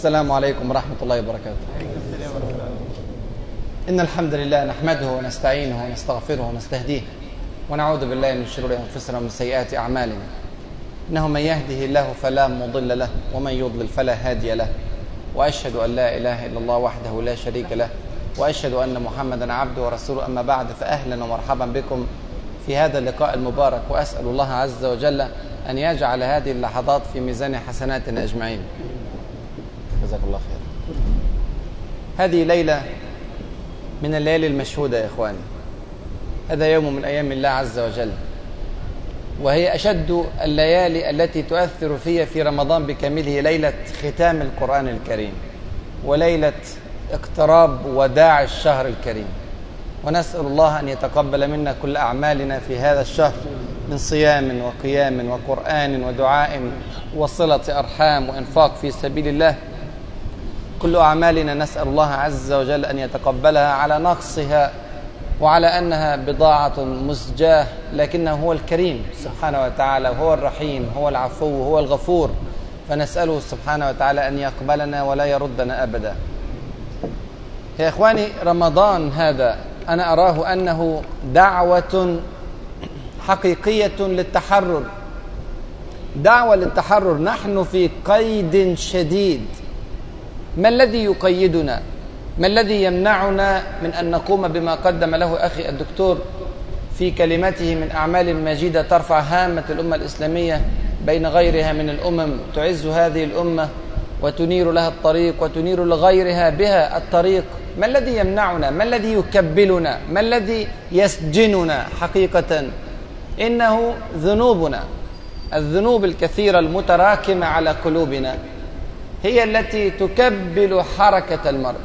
السلام عليكم ورحمة الله وبركاته. إن الحمد لله نحمده ونستعينه ونستغفره ونستهديه ونعوذ بالله من شرور أنفسنا ومن سيئات أعمالنا. إنه من يهده الله فلا مضل له ومن يضلل فلا هادي له. وأشهد أن لا إله إلا الله وحده لا شريك له. وأشهد أن محمدا عبده ورسوله. أما بعد فأهلا ومرحبا بكم في هذا اللقاء المبارك. وأسأل الله عز وجل أن يجعل هذه اللحظات في ميزان حسناتنا أجمعين. جزاك الله خير. هذه ليلة من الليالي المشهودة يا إخواني. هذا يوم من أيام الله عز وجل. وهي أشد الليالي التي تؤثر فيها في رمضان بكامله ليلة ختام القرآن الكريم وليلة اقتراب وداع الشهر الكريم. ونسأل الله أن يتقبل منا كل أعمالنا في هذا الشهر من صيام وقيام وقرآن ودعاء وصلة أرحام وإنفاق في سبيل الله. كل أعمالنا نسأل الله عز وجل أن يتقبلها على نقصها وعلى أنها بضاعة مزجاة لكنه هو الكريم سبحانه وتعالى هو الرحيم هو العفو هو الغفور. فنسأله سبحانه وتعالى أن يقبلنا ولا يردنا أبدا. يا إخواني رمضان هذا أنا أراه أنه دعوة حقيقية للتحرر. دعوة للتحرر. نحن في قيد شديد. ما الذي يقيدنا؟ ما الذي يمنعنا من أن نقوم بما قدم له أخي الدكتور في كلمته من أعمال مجيدة ترفع هامة الأمة الإسلامية بين غيرها من الأمم تعز هذه الأمة وتنير لها الطريق وتنير لغيرها بها الطريق. ما الذي يمنعنا؟ ما الذي يكبلنا؟ ما الذي يسجننا حقيقة؟ إنه ذنوبنا الذنوب الكثيرة المتراكمة على قلوبنا. هي التي تكبل حركة المرء.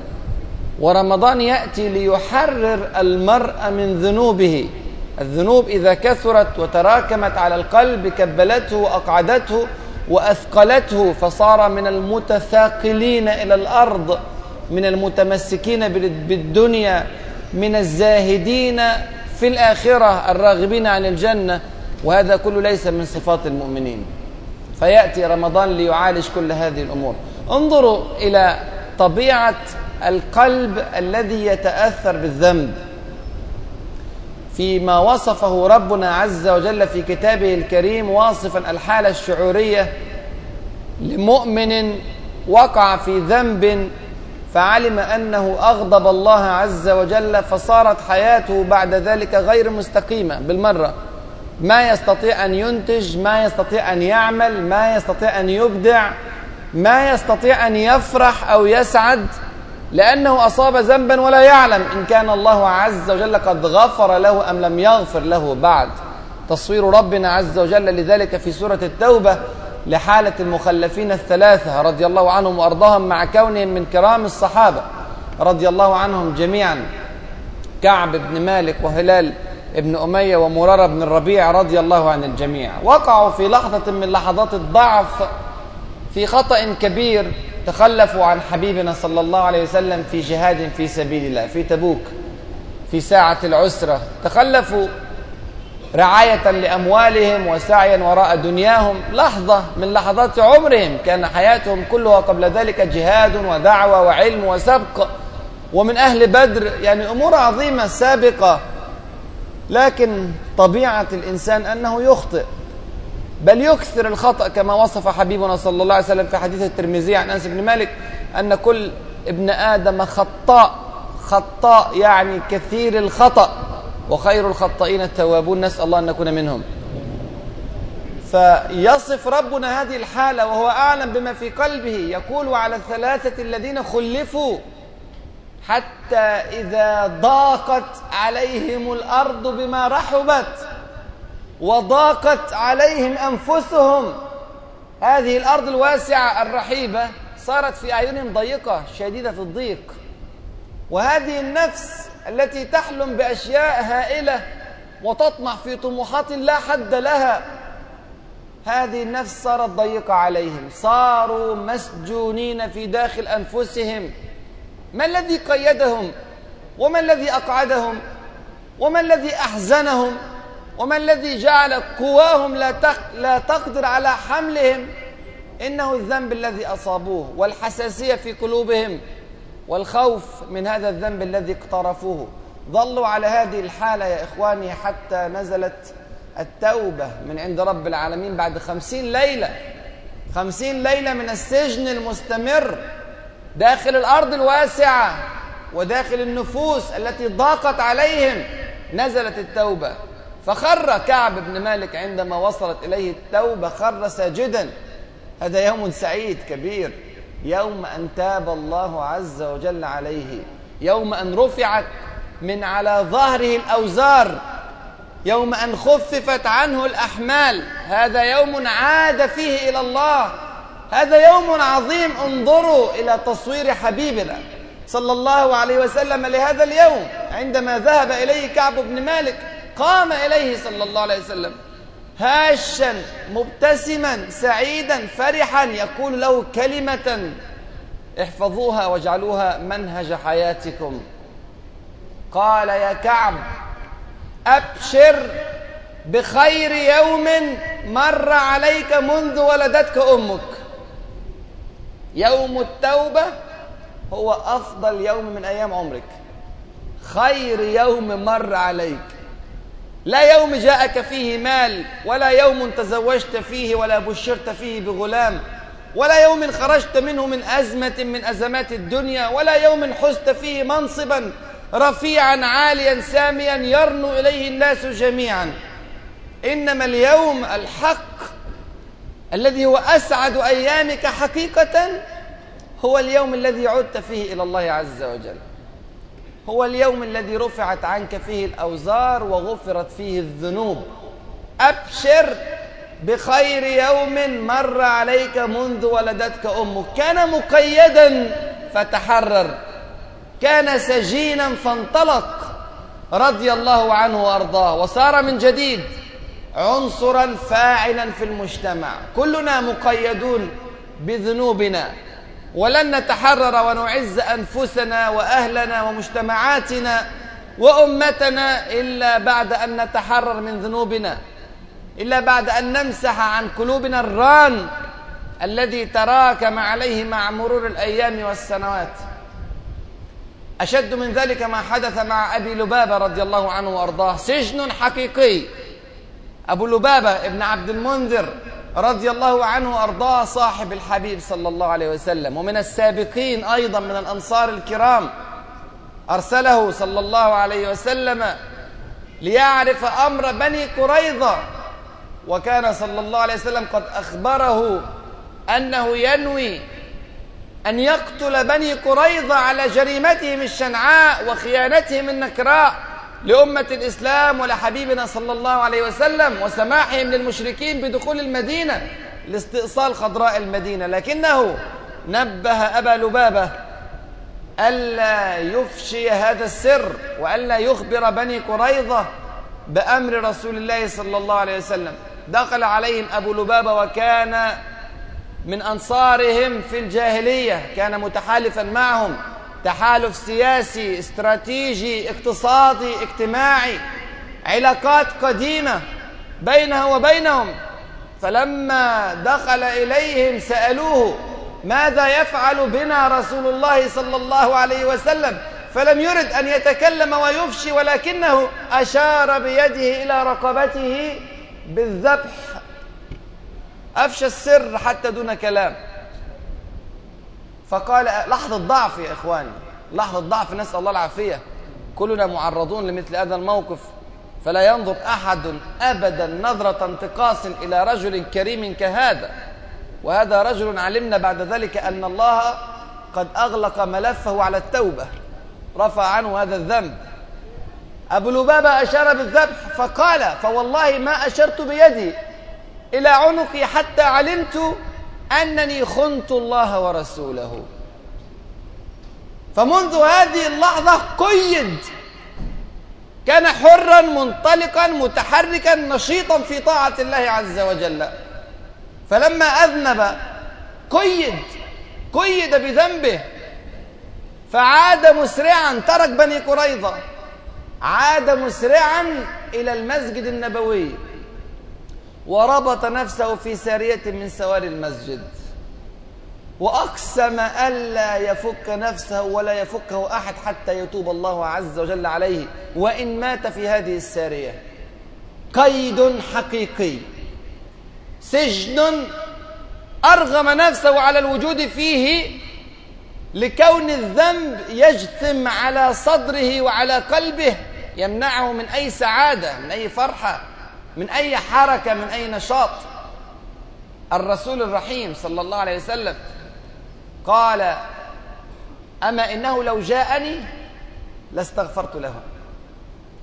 ورمضان يأتي ليحرر المرء من ذنوبه. الذنوب إذا كثرت وتراكمت على القلب كبلته وأقعدته وأثقلته فصار من المتثاقلين إلى الأرض من المتمسكين بالدنيا من الزاهدين في الآخرة الراغبين عن الجنة. وهذا كله ليس من صفات المؤمنين. فيأتي رمضان ليعالج كل هذه الأمور. انظروا إلى طبيعة القلب الذي يتأثر بالذنب. فيما وصفه ربنا عز وجل في كتابه الكريم واصفا الحالة الشعورية لمؤمن وقع في ذنب فعلم أنه أغضب الله عز وجل فصارت حياته بعد ذلك غير مستقيمة بالمرة. ما يستطيع أن ينتج ما يستطيع أن يعمل ما يستطيع أن يبدع ما يستطيع أن يفرح أو يسعد لأنه أصاب ذنبا ولا يعلم إن كان الله عز وجل قد غفر له أم لم يغفر له بعد. تصوير ربنا عز وجل لذلك في سورة التوبة لحالة المخلفين الثلاثة رضي الله عنهم وأرضاهم مع كونهم من كرام الصحابة رضي الله عنهم جميعا. كعب بن مالك وهلال ابن أمية ومرارة بن الربيع رضي الله عن الجميع. وقعوا في لحظة من لحظات الضعف في خطأ كبير تخلفوا عن حبيبنا صلى الله عليه وسلم في جهاد في سبيل الله في تبوك في ساعة العسرة. تخلفوا رعاية لأموالهم وسعيا وراء دنياهم. لحظة من لحظات عمرهم كان حياتهم كلها قبل ذلك جهاد ودعوة وعلم وسبق. ومن أهل بدر يعني أمور عظيمة سابقة لكن طبيعة الإنسان أنه يخطئ. بل يكثر الخطأ كما وصف حبيبنا صلى الله عليه وسلم في حديث الترمذي عن أنس بن مالك أن كل ابن آدم خطاء. خطاء يعني كثير الخطأ. وخير الخطائين التوابون. نسأل الله أن نكون منهم. فيصف ربنا هذه الحالة وهو أعلم بما في قلبه. يقول على الثلاثة الذين خلفوا حتى إذا ضاقت عليهم الأرض بما رحبت وضاقت عليهم أنفسهم. هذه الأرض الواسعة الرحيبة صارت في أعينهم ضيقة شديدة الضيق. وهذه النفس التي تحلم بأشياء هائلة وتطمح في طموحات لا حد لها هذه النفس صارت ضيقة عليهم. صاروا مسجونين في داخل أنفسهم. ما الذي قيدهم؟ وما الذي أقعدهم؟ وما الذي أحزنهم؟ وما الذي جعل قواهم لا لا تقدر على حملهم؟ إنه الذنب الذي أصابوه والحساسية في قلوبهم والخوف من هذا الذنب الذي اقترفوه. ظلوا على هذه الحالة يا إخواني حتى نزلت التوبة من عند رب العالمين بعد خمسين ليلة. خمسين ليلة من السجن المستمر. داخل الأرض الواسعة وداخل النفوس التي ضاقت عليهم نزلت التوبة. فخر كعب بن مالك عندما وصلت إليه التوبة خر ساجدا. هذا يوم سعيد كبير يوم أن تاب الله عز وجل عليه يوم أن رفعت من على ظهره الأوزار يوم أن خففت عنه الأحمال. هذا يوم عاد فيه إلى الله. هذا يوم عظيم انظروا إلى تصوير حبيبنا صلى الله عليه وسلم لهذا اليوم. عندما ذهب إليه كعب بن مالك قام إليه صلى الله عليه وسلم هاشا مبتسما سعيدا فرحا يقول له كلمة احفظوها واجعلوها منهج حياتكم. قال يا كعب أبشر بخير يوم مر عليك منذ ولدتك أمك. يوم التوبة هو أفضل يوم من أيام عمرك. خير يوم مر عليك. لا يوم جاءك فيه مال ولا يوم تزوجت فيه ولا بشرت فيه بغلام ولا يوم خرجت منه من أزمة من أزمات الدنيا ولا يوم حزت فيه منصبا رفيعا عاليا ساميا يرنو إليه الناس جميعا. إنما اليوم الحق الذي هو أسعد أيامك حقيقة هو اليوم الذي عدت فيه إلى الله عز وجل. هو اليوم الذي رفعت عنك فيه الأوزار وغفرت فيه الذنوب. أبشر بخير يوم مر عليك منذ ولدتك أمك. كان مقيدا فتحرر. كان سجينا فانطلق. رضي الله عنه وأرضاه. وصار من جديد. عنصرا فاعلا في المجتمع. كلنا مقيدون بذنوبنا. ولن نتحرر ونعز أنفسنا وأهلنا ومجتمعاتنا وأمتنا إلا بعد أن نتحرر من ذنوبنا. إلا بعد أن نمسح عن قلوبنا الران الذي تراكم عليه مع مرور الأيام والسنوات. أشد من ذلك ما حدث مع أبي لبابة رضي الله عنه وأرضاه. سجن حقيقي. أبو لبابة ابن عبد المنذر رضي الله عنه وأرضاه صاحب الحبيب صلى الله عليه وسلم. ومن السابقين أيضا من الأنصار الكرام أرسله صلى الله عليه وسلم ليعرف أمر بني قريظة. وكان صلى الله عليه وسلم قد أخبره أنه ينوي أن يقتل بني قريظة على جريمتهم الشنعاء وخيانتهم النكراء. لأمة الإسلام ولحبيبنا صلى الله عليه وسلم وسماحهم للمشركين بدخول المدينة لاستئصال خضراء المدينة. لكنه نبه أبا لبابة ألا يفشي هذا السر وألا يخبر بني قريظة بأمر رسول الله صلى الله عليه وسلم. دخل عليهم أبو لبابة وكان من أنصارهم في الجاهلية كان متحالفا معهم. تحالف سياسي استراتيجي اقتصادي اجتماعي علاقات قديمة بينه وبينهم. فلما دخل إليهم سألوه ماذا يفعل بنا رسول الله صلى الله عليه وسلم؟ فلم يرد أن يتكلم ويفشي ولكنه أشار بيده إلى رقبته بالذبح. أفشى السر حتى دون كلام. فقال لحظة ضعف يا إخواني. لحظة ضعف نسأل الله العافية. كلنا معرضون لمثل هذا الموقف. فلا ينظر أحد أبدا نظرة انتقاص إلى رجل كريم كهذا. وهذا رجل علمنا بعد ذلك أن الله قد أغلق ملفه على التوبة. رفع عنه هذا الذنب. أبو لبابة أشار بالذبح فقال فوالله ما أشرت بيدي إلى عنقي حتى علمت أنني خنت الله ورسوله. فمنذ هذه اللحظة قيد كان حرا منطلقا متحركا نشيطا في طاعة الله عز وجل. فلما أذنب قيد قيد بذنبه. فعاد مسرعا ترك بني قريظة. عاد مسرعا إلى المسجد النبوي. وربط نفسه في سارية من سوار المسجد. وأقسم ألا يفك نفسه ولا يفكه أحد حتى يتوب الله عز وجل عليه. وإن مات في هذه السارية. قيد حقيقي. سجن أرغم نفسه على الوجود فيه لكون الذنب يجثم على صدره وعلى قلبه يمنعه من أي سعادة من أي فرحة من أي حركة من أي نشاط. الرسول الرحيم صلى الله عليه وسلم قال أما إنه لو جاءني لاستغفرت له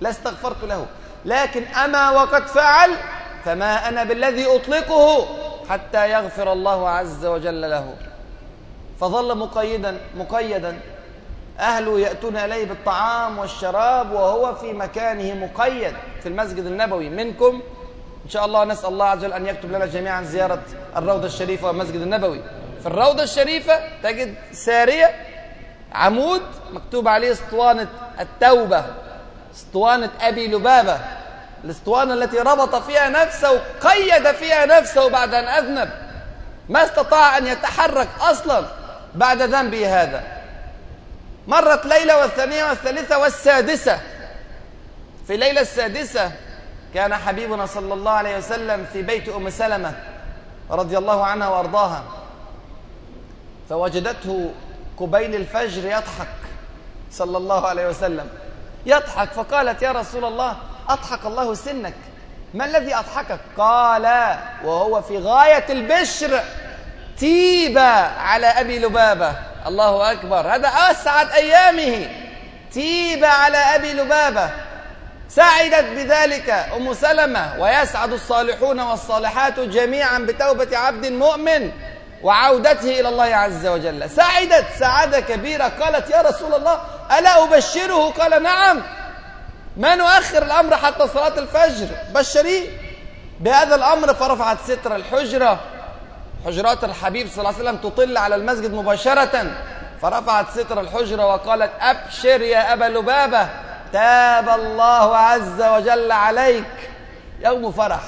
لاستغفرت له. لكن أما وقد فعل فما أنا بالذي أطلقه حتى يغفر الله عز وجل له. فظل مقيدا مقيدا أهله يأتون إليه بالطعام والشراب وهو في مكانه مقيد في المسجد النبوي. منكم إن شاء الله نسأل الله عز وجل أن يكتب لنا جميعا زيارة الروضة الشريفة والمسجد النبوي. في الروضة الشريفة تجد سارية عمود مكتوب عليه اسطوانة التوبة اسطوانة أبي لبابة. الاسطوانة التي ربط فيها نفسه قيد فيها نفسه بعد أن أذنب. ما استطاع أن يتحرك أصلا بعد ذنبه هذا. مرت ليلة والثانية والثالثة والسادسة. في الليلة السادسة كان حبيبنا صلى الله عليه وسلم في بيت أم سلمة رضي الله عنها وأرضاها. فوجدته قبيل الفجر يضحك صلى الله عليه وسلم. يضحك فقالت يا رسول الله أضحك الله سنك. ما الذي أضحكك؟ قال وهو في غاية البشر تيب على أبي لبابة. الله أكبر. هذا أسعد أيامه. تيب على أبي لبابة. سعدت بذلك أم سلمة ويسعد الصالحون والصالحات جميعا بتوبة عبد مؤمن. وعودته إلى الله عز وجل. سعدت سعادة كبيرة. قالت يا رسول الله ألا أبشره؟ قال نعم. ما نؤخر الأمر حتى صلاة الفجر. بشريه بهذا الأمر فرفعت ستر الحجرة. حجرات الحبيب صلى الله عليه وسلم تطل على المسجد مباشرة. فرفعت ستر الحجرة وقالت أبشر يا أبا لبابة تاب الله عز وجل عليك. يوم فرح.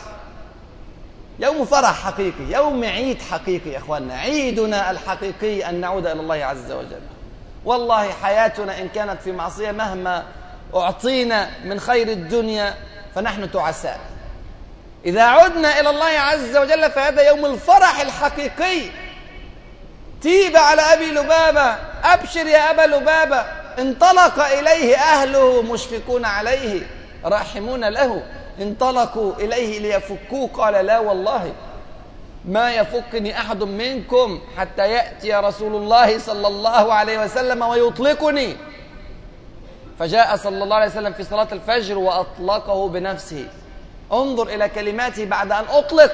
يوم فرح حقيقي يوم عيد حقيقي يا أخواننا. عيدنا الحقيقي أن نعود إلى الله عز وجل. والله حياتنا إن كانت في معصية مهما أعطينا من خير الدنيا فنحن تعساء. إذا عدنا إلى الله عز وجل فهذا يوم الفرح الحقيقي. تيب على أبي لبابة أبشر يا أبا لبابة. انطلق إليه أهله مشفقون عليه راحمون له. انطلقوا إليه ليفكوه. قال لا والله ما يفكني أحد منكم حتى يأتي رسول الله صلى الله عليه وسلم ويطلقني. فجاء صلى الله عليه وسلم في صلاة الفجر وأطلقه بنفسه. انظر إلى كلماته بعد أن أطلق.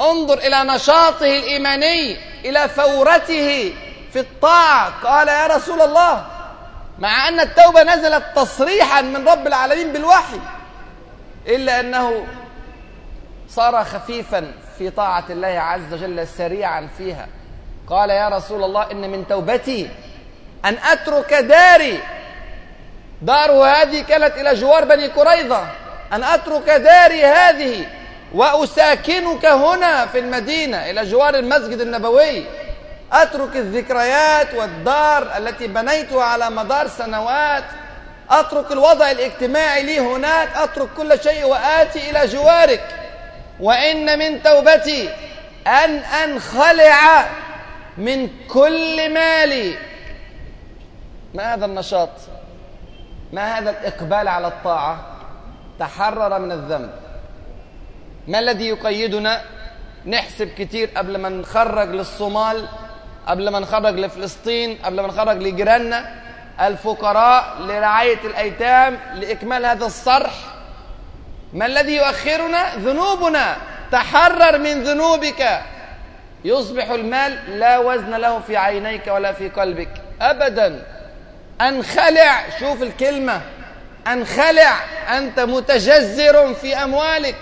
انظر إلى نشاطه الإيماني إلى فورته في الطاعة. قال يا رسول الله مع أن التوبة نزلت تصريحا من رب العالمين بالوحي إلا أنه صار خفيفا في طاعة الله عز وجل سريعا فيها. قال يا رسول الله إن من توبتي أن أترك داري. داره هذه كانت إلى جوار بني قريظة. أن أترك داري هذه وأساكنك هنا في المدينة إلى جوار المسجد النبوي. أترك الذكريات والدار التي بنيتها على مدار سنوات. أترك الوضع الاجتماعي لي هناك أترك كل شيء وآتي إلى جوارك. وإن من توبتي أن أنخلع من كل مالي. ما هذا النشاط؟ ما هذا الإقبال على الطاعة؟ تحرر من الذنب. ما الذي يقيدنا؟ نحسب كتير قبل ما نخرج للصومال قبل ما نخرج لفلسطين قبل ما نخرج لجيراننا. الفقراء لرعاية الأيتام لإكمال هذا الصرح. ما الذي يؤخرنا؟ ذنوبنا. تحرر من ذنوبك. يصبح المال لا وزن له في عينيك ولا في قلبك. أبدا. أنخلع. شوف الكلمة. أنخلع. أنت متجزر في أموالك.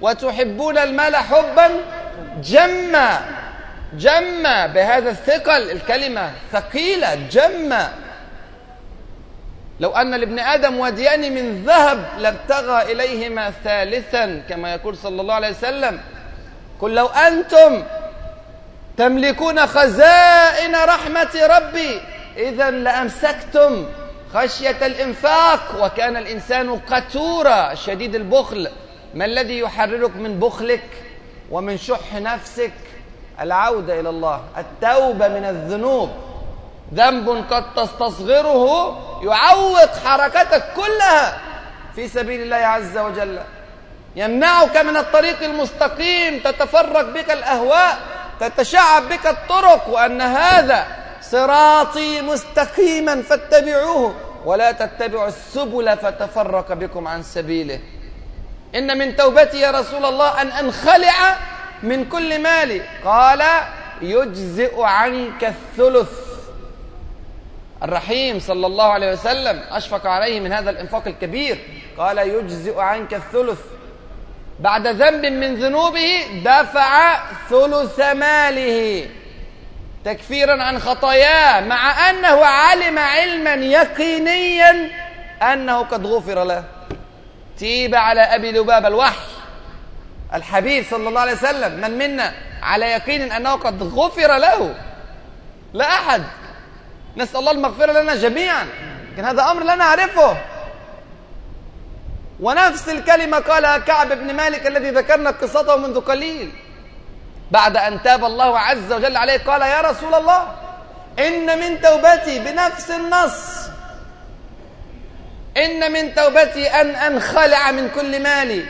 وتحبون المال حبا جما. جما. بهذا الثقل. الكلمة ثقيلة. جما. لو أن لابن آدم وديان من ذهب لابتغى إليهما ثالثا كما يقول صلى الله عليه وسلم. قل لو أنتم تملكون خزائن رحمة ربي إذا لأمسكتم خشية الإنفاق وكان الإنسان قتورا شديد البخل. ما الذي يحررك من بخلك ومن شح نفسك؟ العودة إلى الله التوبة من الذنوب. ذنب قد تستصغره يعوق حركتك كلها في سبيل الله عز وجل. يمنعك من الطريق المستقيم تتفرق بك الأهواء تتشعب بك الطرق وأن هذا صراطي مستقيما فاتبعوه ولا تتبعوا السبل فتفرق بكم عن سبيله. إن من توبتي يا رسول الله أن أنخلع من كل مالي قال يجزئ عنك الثلث. الرحيم صلى الله عليه وسلم أشفق عليه من هذا الإنفاق الكبير. قال يجزئ عنك الثلث بعد ذنب من ذنوبه دفع ثلث ماله. تكفيرا عن خطاياه مع أنه علم علما يقينيا أنه قد غفر له. تيب على أبي لباب الوحي الحبيب صلى الله عليه وسلم من منا على يقين أنه قد غفر له؟ لا أحد. نسأل الله المغفرة لنا جميعا. لكن هذا أمر لا نعرفه. ونفس الكلمة قالها كعب بن مالك الذي ذكرنا قصته منذ قليل. بعد أن تاب الله عز وجل عليه قال يا رسول الله إن من توبتي بنفس النص. إن من توبتي أن أنخلع من كل مالي.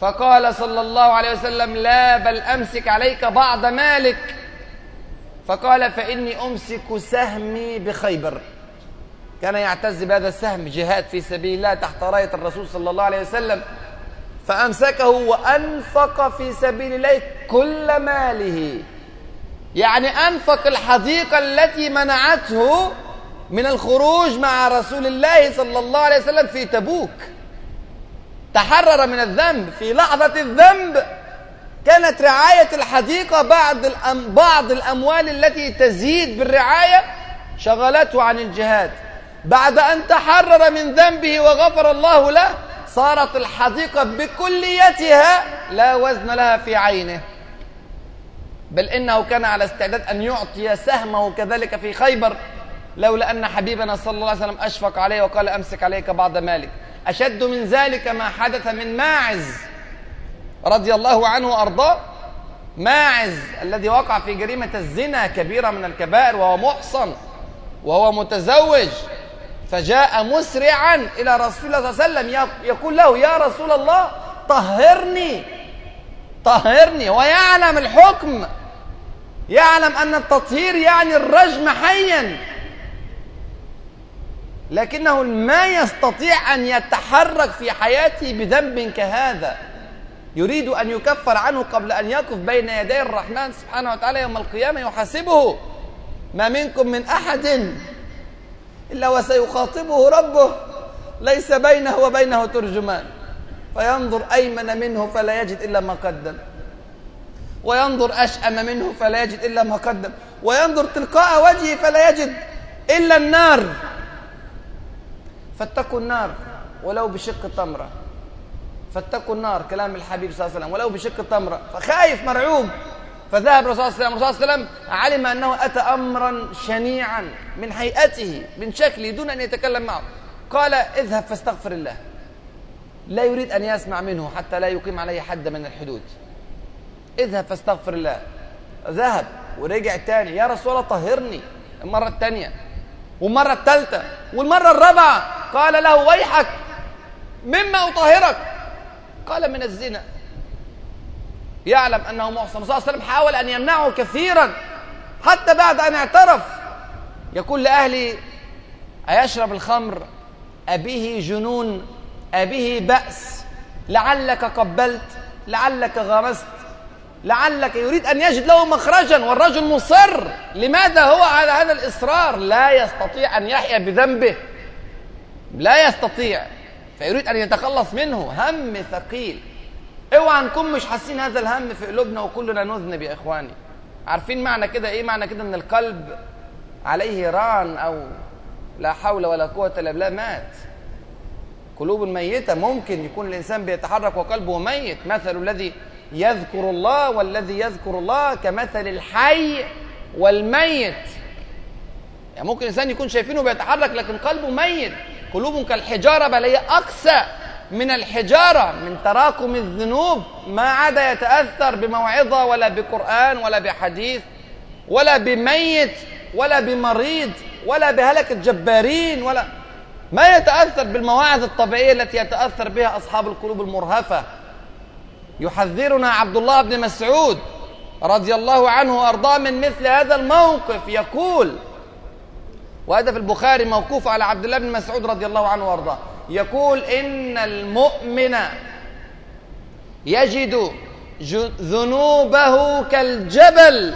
فقال صلى الله عليه وسلم لا بل أمسك عليك بعض مالك. فقال فإني أمسك سهمي بخيبر. كان يعتز بهذا السهم جهاد في سبيل الله تحت راية الرسول صلى الله عليه وسلم. فأمسكه وأنفق في سبيل الله كل ماله. يعني أنفق الحديقة التي منعته من الخروج مع رسول الله صلى الله عليه وسلم في تبوك. تحرر من الذنب في لحظة الذنب. كانت رعاية الحديقة بعض بعض الأموال التي تزيد بالرعاية شغلته عن الجهاد. بعد أن تحرر من ذنبه وغفر الله له صارت الحديقة بكليتها لا وزن لها في عينه. بل إنه كان على استعداد أن يعطي سهمه كذلك في خيبر لولا أن حبيبنا صلى الله عليه وسلم أشفق عليه وقال أمسك عليك بعض مالك. أشد من ذلك ما حدث من ماعز. رضي الله عنه وأرضاه ماعز الذي وقع في جريمة الزنا كبيرة من الكبائر وهو محصن وهو متزوج فجاء مسرعا إلى رسول الله صلى الله عليه وسلم يقول له يا رسول الله طهرني طهرني ويعلم الحكم يعلم أن التطهير يعني الرجم حيا. لكنه ما يستطيع أن يتحرك في حياته بذنب كهذا. يريد أن يكفر عنه قبل أن يقف بين يدي الرحمن سبحانه وتعالى يوم القيامة يحاسبه. ما منكم من أحد إلا وسيخاطبه ربه. ليس بينه وبينه ترجمان. فينظر أيمن منه فلا يجد إلا ما قدم وينظر أشأم منه فلا يجد إلا ما قدم وينظر تلقاء وجهه فلا يجد إلا النار. فاتقوا النار ولو بشق تمرة. فاتقوا النار كلام الحبيب صلى الله عليه وسلم. ولو بشق تمرة فخايف مرعوب. فذهب الرسول صلى الله عليه وسلم علم أنه أتى أمرا شنيعا من هيئته من شكله دون أن يتكلم معه. قال اذهب فاستغفر الله. لا يريد أن يسمع منه حتى لا يقيم عليه حد من الحدود. اذهب فاستغفر الله. ذهب ورجع تاني. يا رسول الله طهرني. المرة الثانية والمرة الثالثة والمرة الرابعة. قال له ويحك مما أطهرك. قال من الزنا. يعلم أنه محصن صلى الله عليه وسلم حاول أن يمنعه كثيرا. حتى بعد أن اعترف. يقول لأهلي أيشرب الخمر؟ أبيه جنون أبيه بأس. لعلك قبلت لعلك غمست لعلك يريد أن يجد له مخرجا. والرجل مصر. لماذا هو على هذا الإصرار؟ لا يستطيع أن يحيا بذنبه. لا يستطيع. فيريد أن يتخلص منه. هم ثقيل. اوعى نكون مش حاسين هذا الهم في قلوبنا وكلنا نذنب يا إخواني. عارفين معنى كده إيه؟ معنى كده أن القلب عليه ران أو لا حول ولا قوة إلا بالله مات. قلوب ميتة ممكن يكون الإنسان بيتحرك وقلبه ميت. مثل الذي يذكر الله والذي يذكر الله كمثل الحي والميت. يعني ممكن الإنسان يكون شايفينه بيتحرك لكن قلبه ميت. قلوب كالحجارة بل هي أقسى من الحجارة من تراكم الذنوب. ما عدا يتأثر بموعظة ولا بقرآن ولا بحديث ولا بميت ولا بمريض ولا بهلكة جبارين ولا ما يتأثر بالمواعظ الطبيعية التي يتأثر بها أصحاب القلوب المرهفة. يحذرنا عبد الله بن مسعود رضي الله عنه وأرضاه من مثل هذا الموقف. يقول وهذا في البخاري موقوف على عبد الله بن مسعود رضي الله عنه وأرضاه. يقول إن المؤمن يجد ذنوبه كالجبل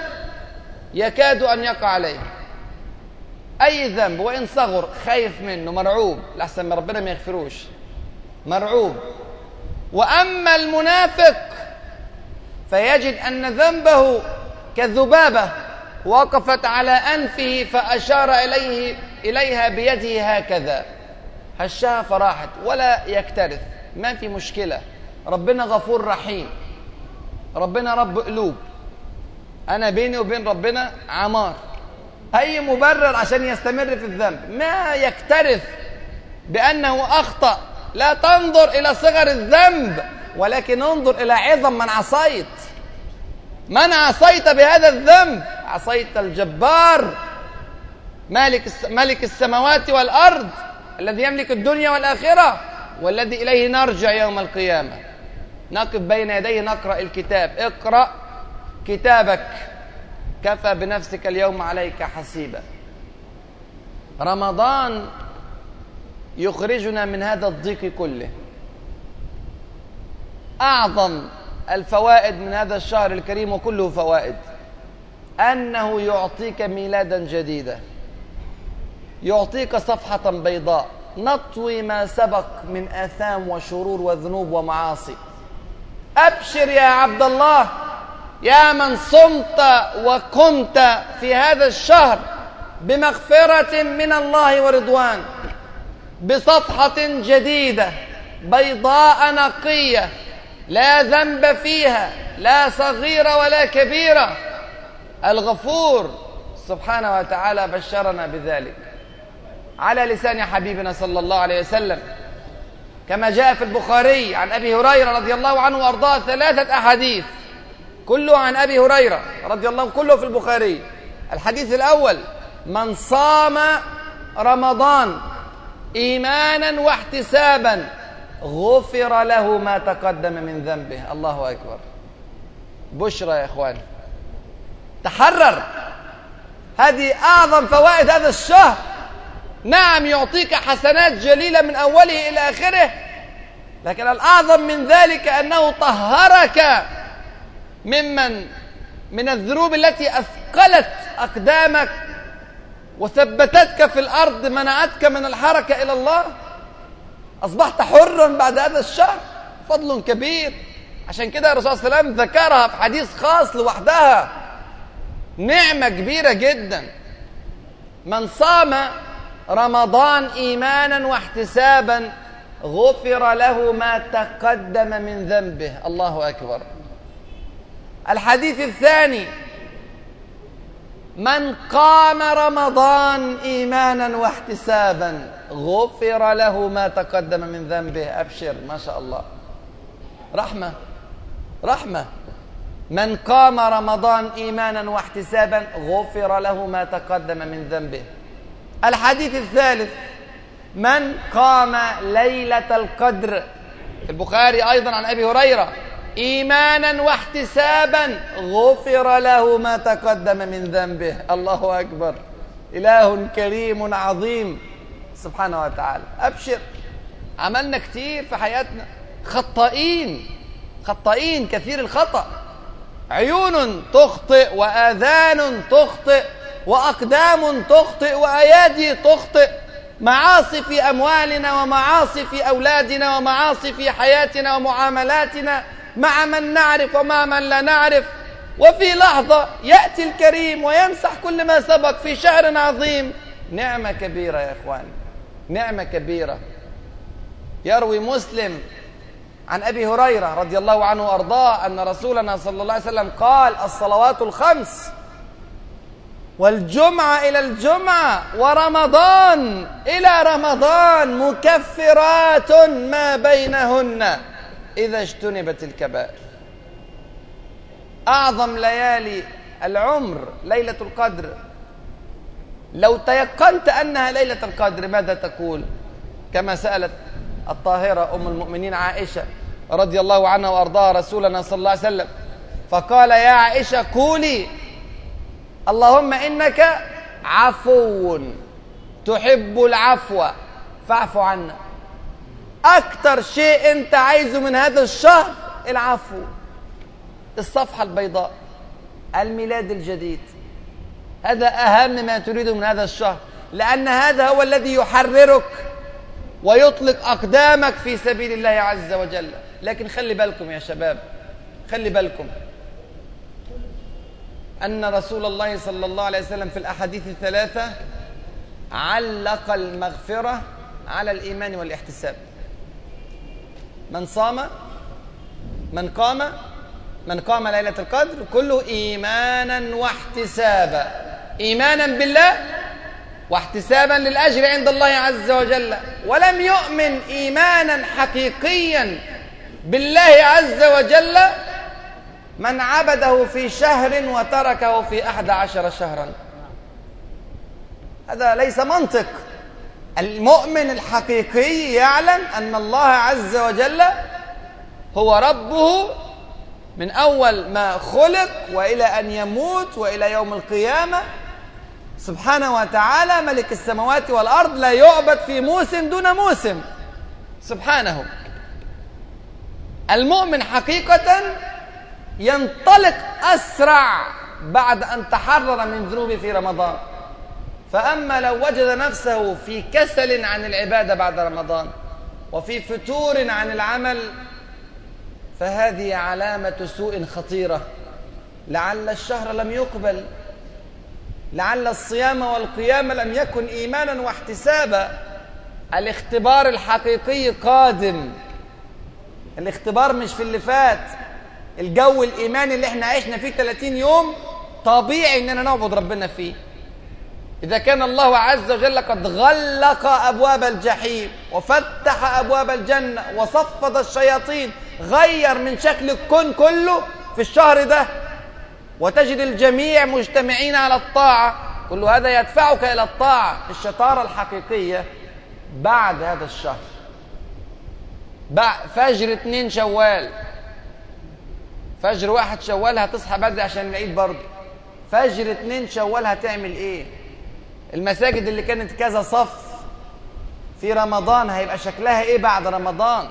يكاد أن يقع عليه. أي ذنب؟ وإن صغر خايف منه مرعوب. لحسن من ربنا ما يغفروش. مرعوب. وأما المنافق فيجد أن ذنبه كالذبابة وقفت على أنفه فأشار إليه إليها بيده هكذا. هشها فراحت ولا يكترث ما في مشكلة. ربنا غفور رحيم. ربنا رب قلوب. أنا بيني وبين ربنا عمار. أي مبرر عشان يستمر في الذنب؟ ما يكترث بأنه أخطأ. لا تنظر إلى صغر الذنب ولكن انظر إلى عظم من عصيت. من عصيت بهذا الذنب؟ عصيت الجبار. مالك ملك السماوات والأرض الذي يملك الدنيا والآخرة والذي إليه نرجع يوم القيامة. نقف بين يديه نقرأ الكتاب. اقرأ كتابك. كفى بنفسك اليوم عليك حسيبا. رمضان يخرجنا من هذا الضيق كله. أعظم الفوائد من هذا الشهر الكريم وكله فوائد. أنه يعطيك ميلادا جديدا. يعطيك صفحة بيضاء. نطوي ما سبق من آثام وشرور وذنوب ومعاصي. أبشر يا عبد الله يا من صمت وقمت في هذا الشهر بمغفرة من الله ورضوان بصفحة جديدة بيضاء نقية لا ذنب فيها لا صغيرة ولا كبيرة. الغفور سبحانه وتعالى بشرنا بذلك. على لسان حبيبنا صلى الله عليه وسلم. كما جاء في البخاري عن أبي هريرة رضي الله عنه وأرضاه ثلاثة أحاديث. كله عن أبي هريرة رضي الله عنه كله في البخاري. الحديث الأول من صام رمضان إيمانا واحتسابا غفر له ما تقدم من ذنبه. الله أكبر. بشرى يا إخوان. تحرر. هذه أعظم فوائد هذا الشهر. نعم يعطيك حسنات جليلة من أوله إلى آخره لكن الأعظم من ذلك أنه طهرك ممن من الذنوب التي أثقلت أقدامك وثبتتك في الأرض منعتك من الحركة إلى الله. أصبحت حرا بعد هذا الشهر. فضل كبير. عشان كده الرسول صلى الله عليه وسلم ذكرها في حديث خاص لوحدها. نعمة كبيرة جدا. من صام رمضان إيمانا واحتسابا غفر له ما تقدم من ذنبه. الله أكبر. الحديث الثاني من قام رمضان إيمانا واحتسابا غفر له ما تقدم من ذنبه. أبشر ما شاء الله. رحمة رحمة. من قام رمضان إيمانا واحتسابا غفر له ما تقدم من ذنبه. الحديث الثالث من قام ليلة القدر. البخاري أيضا عن أبي هريرة إيمانا واحتسابا غفر له ما تقدم من ذنبه. الله أكبر. إله كريم عظيم. سبحانه وتعالى. أبشر. عملنا كتير في حياتنا. خطائين خطائين كثير الخطأ. عيون تخطئ وآذان تخطئ وأقدام تخطئ وأيادي تخطئ. معاصي في أموالنا ومعاصي في أولادنا ومعاصي في حياتنا ومعاملاتنا. مع من نعرف ومع من لا نعرف. وفي لحظة يأتي الكريم ويمسح كل ما سبق في شهر عظيم. نعمة كبيرة يا إخوان نعمة كبيرة. يروي مسلم عن أبي هريرة رضي الله عنه وأرضاه أن رسولنا صلى الله عليه وسلم قال الصلوات الخمس والجمعة إلى الجمعة ورمضان إلى رمضان مكفرات ما بينهن. إذا اجتنبت الكبائر. أعظم ليالي العمر ليلة القدر. لو تيقنت أنها ليلة القدر ماذا تقول؟ كما سألت الطاهرة أم المؤمنين عائشة رضي الله عنها وأرضاها رسولنا صلى الله عليه وسلم. فقال يا عائشة قولي. اللهم إنك عفو تحب العفو فاعف عنا. أكتر شيء أنت عايزه من هذا الشهر العفو. الصفحة البيضاء الميلاد الجديد. هذا أهم ما تريده من هذا الشهر لأن هذا هو الذي يحررك ويطلق أقدامك في سبيل الله عز وجل. لكن خلي بالكم يا شباب خلي بالكم أن رسول الله صلى الله عليه وسلم في الأحاديث الثلاثة علق المغفرة على الإيمان والإحتساب. من صام من قام من قام ليلة القدر كله إيمانا واحتسابا. إيمانا بالله واحتسابا للأجر عند الله عز وجل. ولم يؤمن إيمانا حقيقيا بالله عز وجل من عبده في شهر وتركه في أحد عشر شهرا. هذا ليس منطق. المؤمن الحقيقي يعلم أن الله عز وجل هو ربه من أول ما خلق وإلى أن يموت وإلى يوم القيامة. سبحانه وتعالى ملك السماوات والأرض لا يعبد في موسم دون موسم. سبحانه. المؤمن حقيقة ينطلق أسرع بعد أن تحرر من ذنوبه في رمضان. فأما لو وجد نفسه في كسل عن العبادة بعد رمضان وفي فتور عن العمل فهذه علامة سوء خطيرة. لعل الشهر لم يقبل. لعل الصيام والقيام لم يكن إيمانا واحتسابا. الاختبار الحقيقي قادم. الاختبار مش في اللي فات. الجو الإيماني اللي إحنا عشنا فيه 30 يوم طبيعي إننا نعبد ربنا فيه. إذا كان الله عز وجل قد غلق أبواب الجحيم وفتح أبواب الجنة وصفد الشياطين غير من شكل الكون كله في الشهر ده. وتجد الجميع مجتمعين على الطاعة. كل هذا يدفعك إلى الطاعة الشطارة الحقيقية بعد هذا الشهر. فجر اتنين شوال. فجر واحد شوال هتصحى بدري عشان العيد برضه. فجر اتنين شوال هتعمل إيه؟ المساجد اللي كانت كذا صف في رمضان هيبقى شكلها إيه بعد رمضان؟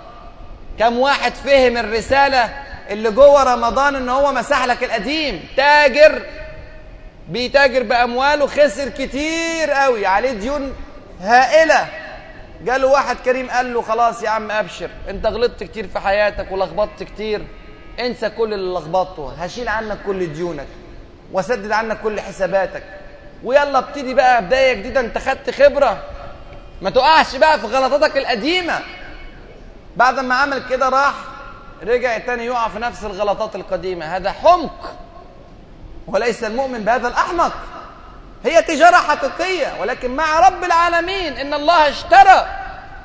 كم واحد فهم الرسالة اللي جوه رمضان إن هو مسح لك القديم. تاجر بيتاجر بأمواله خسر كتير قوي عليه ديون هائلة. جاله واحد كريم قال له خلاص يا عم أبشر أنت غلطت كتير في حياتك ولخبطت كتير. انسى كل اللي لخبطته هشيل عنك كل ديونك واسدد عنك كل حساباتك. ويلا ابتدي بقى بداية جديدة انت خدت خبرة. ما تقعش بقى في غلطاتك القديمة. بعد ما عمل كده راح رجع تاني يقع في نفس الغلطات القديمة. هذا حمق. وليس المؤمن بهذا الأحمق. هي تجارة حقيقية. ولكن مع رب العالمين إن الله اشترى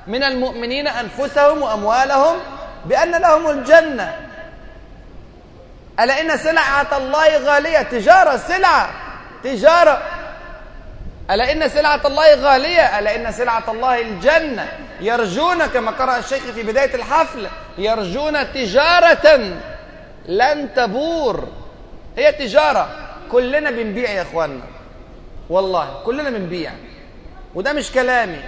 من المؤمنين أنفسهم وأموالهم بأن لهم الجنة. ألا إن سلعة الله غالية؟ تجارة سلعة. تجارة. ألا إن سلعة الله غالية؟ ألا إن سلعة الله الجنة؟ يرجون كما قرأ الشيخ في بداية الحفل يرجون تجارة لن تبور. هي تجارة. كلنا بنبيع يا أخوانا والله كلنا بنبيع. وده مش كلامي.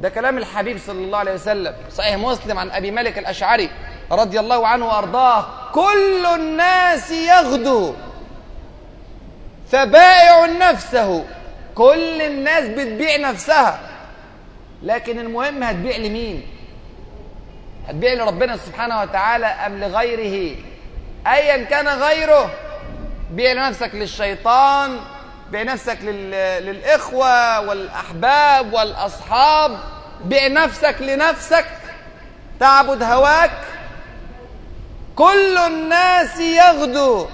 ده كلام الحبيب صلى الله عليه وسلم. صحيح مسلم عن أبي مالك الأشعري رضي الله عنه وأرضاه. كل الناس يغدو. فبائع نفسه. كل الناس بتبيع نفسها. لكن المهم هتبيع لمين؟ هتبيع لربنا سبحانه وتعالى أم لغيره؟ أيا كان غيره. بيع نفسك للشيطان بيع نفسك لل... للإخوة والأحباب والأصحاب. بيع نفسك لنفسك. تعبد هواك. كل الناس يغدو.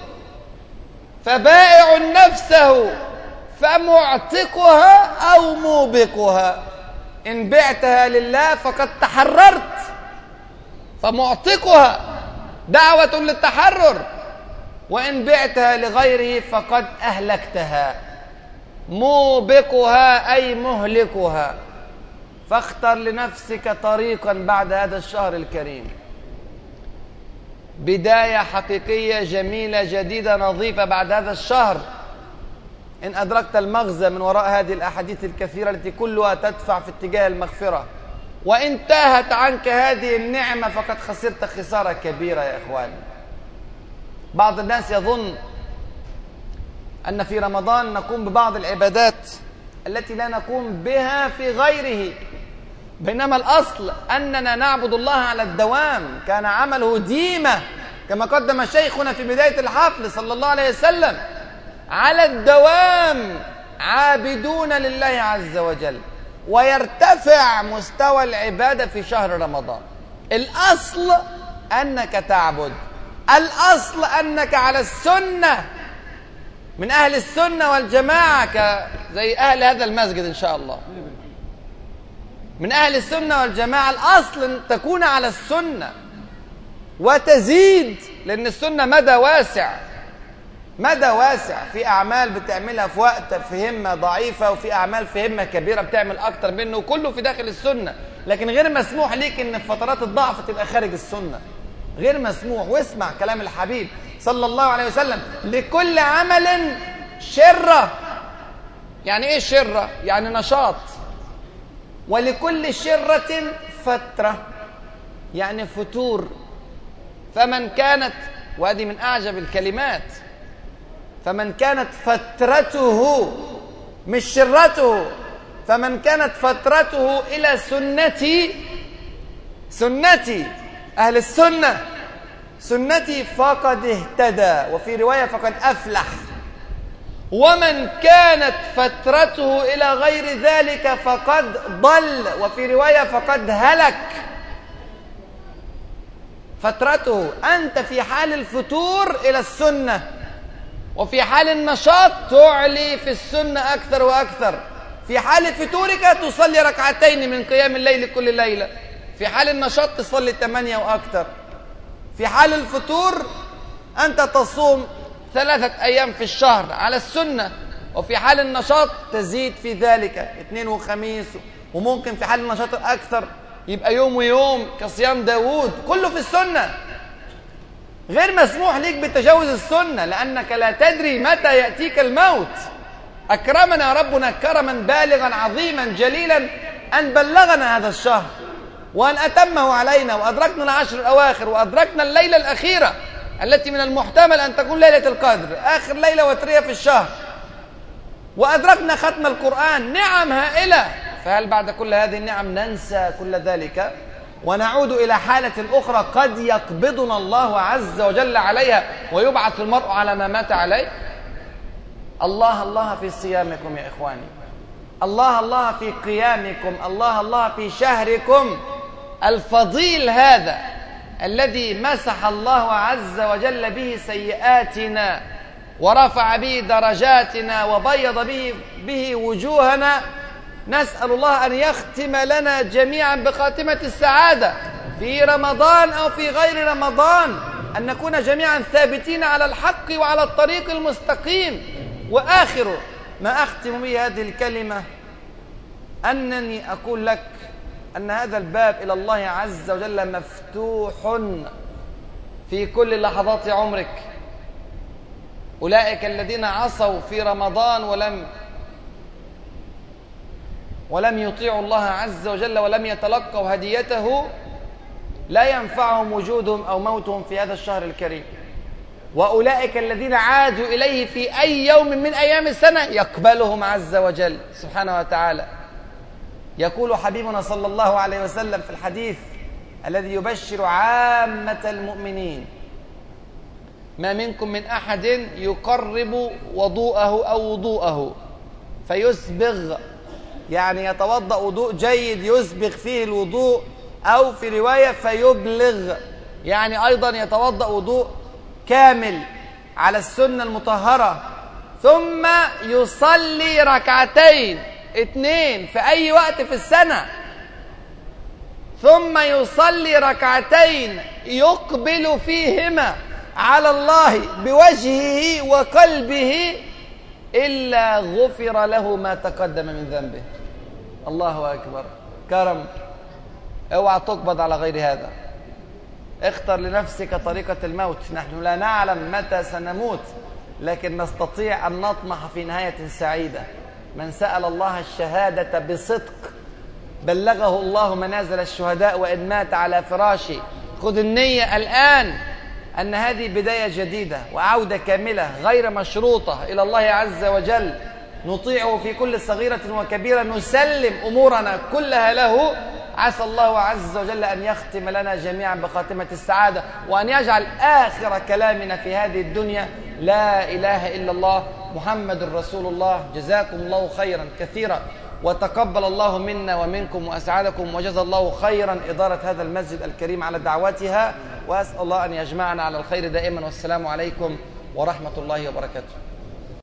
فبائع نفسه فمعتقها أو موبقها. إن بعتها لله فقد تحررت فمعتقها دعوة للتحرر. وإن بعتها لغيره فقد أهلكتها موبقها أي مهلكها. فاختر لنفسك طريقا بعد هذا الشهر الكريم. بداية حقيقية جميلة جديدة نظيفة بعد هذا الشهر. إن أدركت المغزى من وراء هذه الأحاديث الكثيرة التي كلها تدفع في اتجاه المغفرة. وإن تاهت عنك هذه النعمة فقد خسرت خسارة كبيرة يا إخواني بعض الناس يظن أن في رمضان نقوم ببعض العبادات التي لا نقوم بها في غيره. بينما الأصل أننا نعبد الله على الدوام كان عمله ديمة كما قدم شيخنا في بداية الحفل صلى الله عليه وسلم على الدوام عابدون لله عز وجل ويرتفع مستوى العبادة في شهر رمضان. الأصل أنك تعبد الأصل أنك على السنة من أهل السنة والجماعة زي أهل هذا المسجد إن شاء الله. من أهل السنة والجماعة الأصل أن تكون على السنة وتزيد لأن السنة مدى واسع. مدى واسع. في أعمال بتعملها في وقت في همة ضعيفة وفي أعمال في همة كبيرة بتعمل أكتر منه وكله في داخل السنة. لكن غير مسموح ليك إن في فترات الضعف تبقى خارج السنة. غير مسموح. واسمع كلام الحبيب صلى الله عليه وسلم. لكل عمل شرة. يعني إيه شرة؟ يعني نشاط. ولكل شرة فترة يعني فتور. فمن كانت وهذه من أعجب الكلمات فمن كانت فترته مش شرته فمن كانت فترته إلى سنتي سنتي أهل السنة سنتي فقد اهتدى. وفي رواية فقد أفلح. ومن كانت فترته إلى غير ذلك فقد ضل وفي رواية فقد هلك. فترته أنت في حال الفتور إلى السنة وفي حال النشاط تعلي في السنة أكثر وأكثر. في حال فتورك تصلي ركعتين من قيام الليل كل ليلة. في حال النشاط تصلي ثمانية وأكثر. في حال الفطور أنت تصوم ثلاثة أيام في الشهر على السنة وفي حال النشاط تزيد في ذلك اثنين وخميس وممكن في حال النشاط الأكثر يبقى يوم ويوم كصيام داوود كله في السنة. غير مسموح ليك بتجاوز السنة لأنك لا تدري متى يأتيك الموت. أكرمنا ربنا كرما بالغا عظيما جليلا أن بلغنا هذا الشهر وأن أتمه علينا وأدركنا العشر الأواخر وأدركنا الليلة الأخيرة. التي من المحتمل أن تكون ليلة القدر آخر ليلة وترية في الشهر. وأدركنا ختم القرآن نعم هائلة. فهل بعد كل هذه النعم ننسى كل ذلك؟ ونعود إلى حالة أخرى قد يقبضنا الله عز وجل عليها ويبعث المرء على ما مات عليه. الله الله في صيامكم يا إخواني. الله الله في قيامكم. الله الله في شهركم. الفضيل هذا. الذي مسح الله عز وجل به سيئاتنا ورفع به درجاتنا وبيض به, به وجوهنا نسأل الله أن يختم لنا جميعا بخاتمة السعادة في رمضان أو في غير رمضان أن نكون جميعا ثابتين على الحق وعلى الطريق المستقيم. وآخر ما أختم به هذه الكلمة أنني أقول لك أن هذا الباب إلى الله عز وجل مفتوح في كل لحظات عمرك. أولئك الذين عصوا في رمضان ولم ولم يطيعوا الله عز وجل ولم يتلقوا هديته لا ينفعهم وجودهم أو موتهم في هذا الشهر الكريم. وأولئك الذين عادوا إليه في أي يوم من أيام السنة يقبلهم عز وجل سبحانه وتعالى. يقول حبيبنا صلى الله عليه وسلم في الحديث الذي يبشر عامة المؤمنين ما منكم من أحد يقرب وضوءه أو وضوءه فيسبغ يعني يتوضأ وضوء جيد يسبغ فيه الوضوء أو في رواية فيبلغ يعني أيضا يتوضأ وضوء كامل على السنة المطهرة ثم يصلي ركعتين. اثنين في أي وقت في السنة. ثم يصلي ركعتين يقبل فيهما على الله بوجهه وقلبه إلا غفر له ما تقدم من ذنبه. الله أكبر. كرم. اوعى تقبض على غير هذا. اختر لنفسك طريقة الموت. نحن لا نعلم متى سنموت لكن نستطيع أن نطمح في نهاية سعيدة. من سأل الله الشهادة بصدق بلغه الله منازل الشهداء وإن مات على فراشه. خذ النية الآن أن هذه بداية جديدة وعودة كاملة غير مشروطة إلى الله عز وجل. نطيعه في كل صغيرة وكبيرة نسلم أمورنا كلها له. عسى الله عز وجل أن يختم لنا جميعا بخاتمة السعادة وأن يجعل آخر كلامنا في هذه الدنيا لا إله إلا الله. محمد رسول الله جزاكم الله خيرا كثيرا. وتقبل الله منا ومنكم وأسعدكم وجزا الله خيرا إدارة هذا المسجد الكريم على دعوتها وأسأل الله أن يجمعنا على الخير دائما. والسلام عليكم ورحمة الله وبركاته.